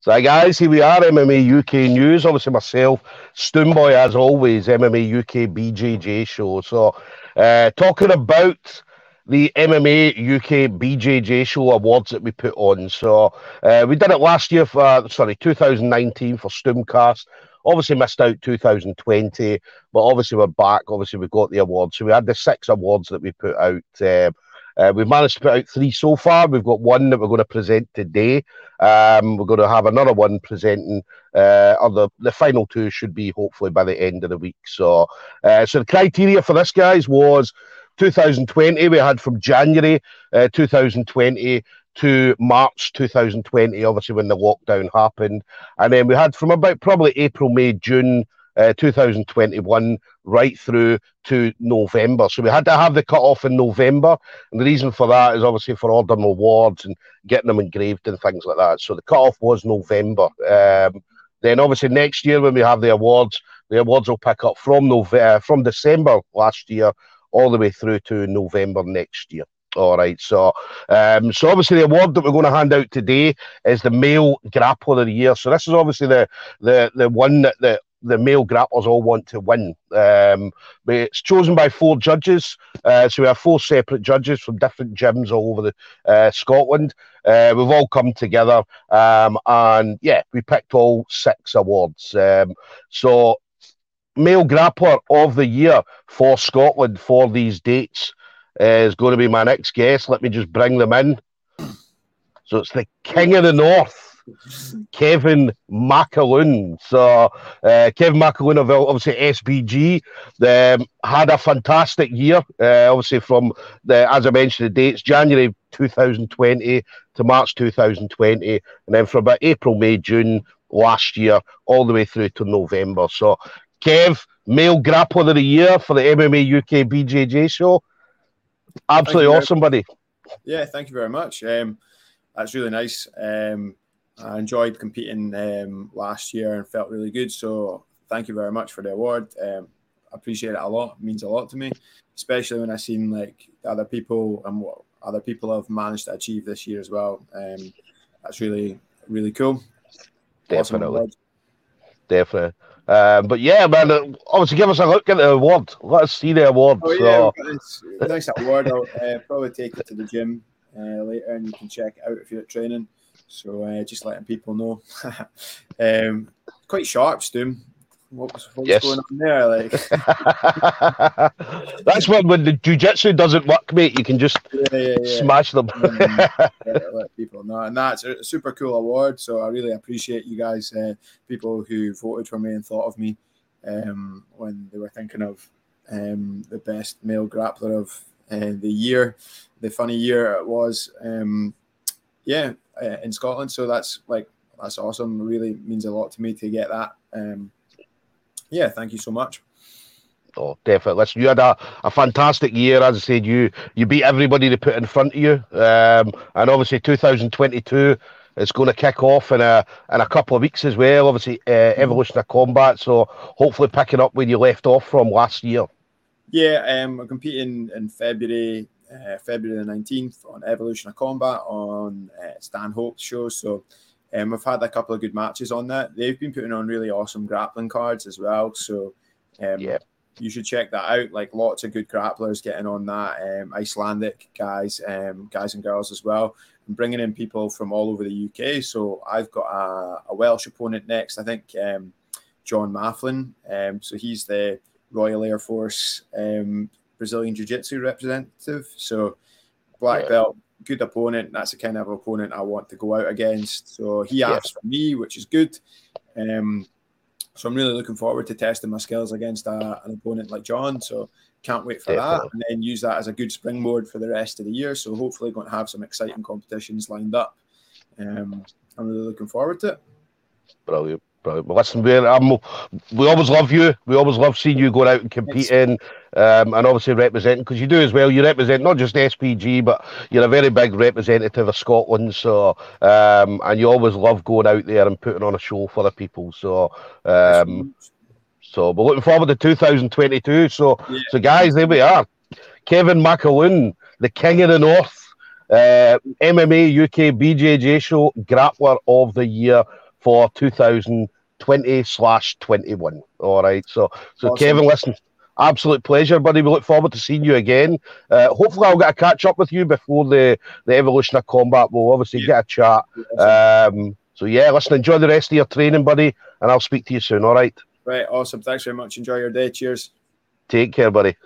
So, guys, here we are, MMA UK News. Obviously, myself, Stoomboy, as always, MMA UK BJJ show. So, uh, talking about the MMA UK BJJ show awards that we put on. So, uh, we did it last year for, sorry, 2019 for Stoomcast. Obviously, missed out 2020, but obviously, we're back. Obviously, we've got the awards. So, we had the six awards that we put out. Uh, uh, we've managed to put out three so far. We've got one that we're going to present today. Um, we're going to have another one presenting. Uh, or the, the final two should be hopefully by the end of the week. So, uh, so the criteria for this, guys, was 2020. We had from January uh, 2020 to March 2020, obviously when the lockdown happened, and then we had from about probably April, May, June uh, 2021 right through to November. So we had to have the cut off in November. And the reason for that is obviously for ordering awards and getting them engraved and things like that. So the cut off was November. Um, then obviously next year when we have the awards, the awards will pick up from November, uh, from December last year all the way through to November next year. All right, so um, so obviously the award that we're going to hand out today is the male grappler of the year. So this is obviously the the the one that, that the male grapplers all want to win. Um, but it's chosen by four judges. Uh, so we have four separate judges from different gyms all over the uh, Scotland. Uh, we've all come together, um, and yeah, we picked all six awards. Um, so male grappler of the year for Scotland for these dates is going to be my next guest. Let me just bring them in. So it's the King of the North. Kevin McAloon. So uh, Kevin McAloon of obviously SBG um, had a fantastic year. Uh, obviously from the as I mentioned the dates January 2020 to March 2020, and then from about April, May, June last year all the way through to November. So Kev, male grappler of the year for the MMA UK BJJ show. Absolutely awesome, buddy. Yeah, thank you very much. Um, that's really nice. Um, I enjoyed competing um, last year and felt really good. So thank you very much for the award. Um, I appreciate it a lot. It means a lot to me, especially when I seen like other people and what other people have managed to achieve this year as well. Um, that's really really cool. Definitely, awesome definitely. Um, but yeah, man, uh, obviously give us a look at the award. Let us see the award. Oh, so. yeah, nice award. I'll uh, probably take it to the gym uh, later and you can check it out if you're at training. So uh, just letting people know. um, quite sharp, Stoom. What was, what was yes. going on there? Like that's when when the jujitsu doesn't work, mate. You can just yeah, yeah, yeah. smash them. yeah, let people know, and that's a super cool award. So I really appreciate you guys, uh, people who voted for me and thought of me um, when they were thinking of um, the best male grappler of uh, the year, the funny year it was. Um, yeah, uh, in Scotland. So that's like that's awesome. It really means a lot to me to get that. Um, yeah, thank you so much. Oh, definitely. Listen, you had a, a fantastic year. As I said, you you beat everybody they put in front of you, um, and obviously 2022 is going to kick off in a in a couple of weeks as well. Obviously, uh. Evolution of Combat. So hopefully picking up where you left off from last year. Yeah, um, we're competing in February uh, February the 19th on Evolution of Combat on Stan Hope's show. So um, we've had a couple of good matches on that. They've been putting on really awesome grappling cards as well. So um, yeah. You should check that out. Like lots of good grapplers getting on that. Um, Icelandic guys, um, guys and girls as well, and bringing in people from all over the UK. So I've got a, a Welsh opponent next. I think um, John Mafflin. Um, so he's the Royal Air Force um, Brazilian Jiu Jitsu representative. So black yeah. belt, good opponent. That's the kind of opponent I want to go out against. So he asked yeah. for me, which is good. Um, so I'm really looking forward to testing my skills against a, an opponent like John. So can't wait for Definitely. that, and then use that as a good springboard for the rest of the year. So hopefully, going to have some exciting competitions lined up. Um, I'm really looking forward to it. Brilliant. But listen, we um, we always love you. We always love seeing you going out and competing, um, and obviously representing because you do as well. You represent not just SBG, but you're a very big representative of Scotland. So, um, and you always love going out there and putting on a show for the people. So, um, so we're looking forward to 2022. So, yeah. so guys, there we are. Kevin McAloon, the King of the North, uh, MMA UK BJJ show grappler of the year for 2020 slash 21. All right. So, so awesome. Kevin, listen, absolute pleasure, buddy. We look forward to seeing you again. Uh, hopefully, I'll get a catch up with you before the, the evolution of combat. We'll obviously yeah. get a chat. Um, so, yeah, listen, enjoy the rest of your training, buddy, and I'll speak to you soon. All right. Right. Awesome. Thanks very much. Enjoy your day. Cheers. Take care, buddy.